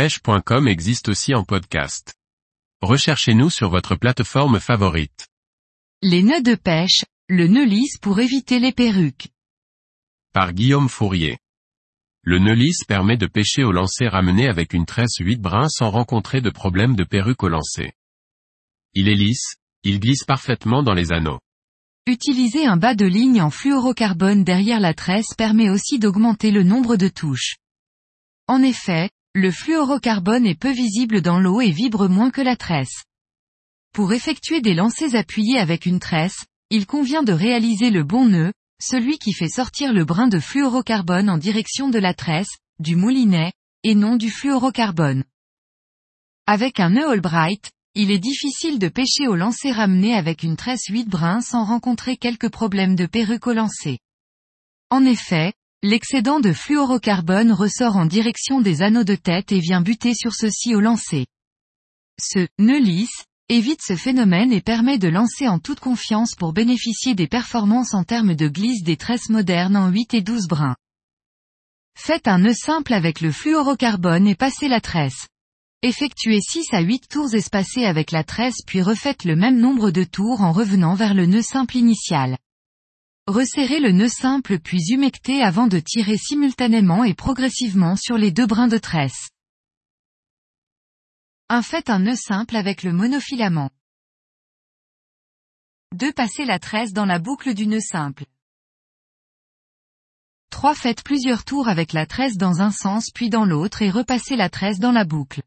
pêche.com existe aussi en podcast. Recherchez-nous sur votre plateforme favorite. Les nœuds de pêche, le nœud lisse pour éviter les perruques. Par Guillaume Fourier. Le nœud lisse permet de pêcher au lancer ramené avec une tresse 8 brins sans rencontrer de problème de perruque au lancer. Il est lisse, il glisse parfaitement dans les anneaux. Utiliser un bas de ligne en fluorocarbone derrière la tresse permet aussi d'augmenter le nombre de touches. En effet, le fluorocarbone est peu visible dans l'eau et vibre moins que la tresse. Pour effectuer des lancers appuyés avec une tresse, il convient de réaliser le bon nœud, celui qui fait sortir le brin de fluorocarbone en direction de la tresse, du moulinet, et non du fluorocarbone. Avec un nœud Albright, il est difficile de pêcher au lancer ramené avec une tresse 8 brins sans rencontrer quelques problèmes de perruque au. En effet, L'excédent de fluorocarbone ressort en direction des anneaux de tête et vient buter sur ceux-ci au lancer. Ce nœud lisse évite ce phénomène et permet de lancer en toute confiance pour bénéficier des performances en termes de glisse des tresses modernes en 8 et 12 brins. Faites un nœud simple avec le fluorocarbone et passez la tresse. Effectuez 6 à 8 tours espacés avec la tresse puis refaites le même nombre de tours en revenant vers le nœud simple initial. Resserrez le nœud simple puis humectez avant de tirer simultanément et progressivement sur les deux brins de tresse. 1. Faites un nœud simple avec le monofilament. 2. Passez la tresse dans la boucle du nœud simple. 3. Faites plusieurs tours avec la tresse dans un sens puis dans l'autre et repassez la tresse dans la boucle.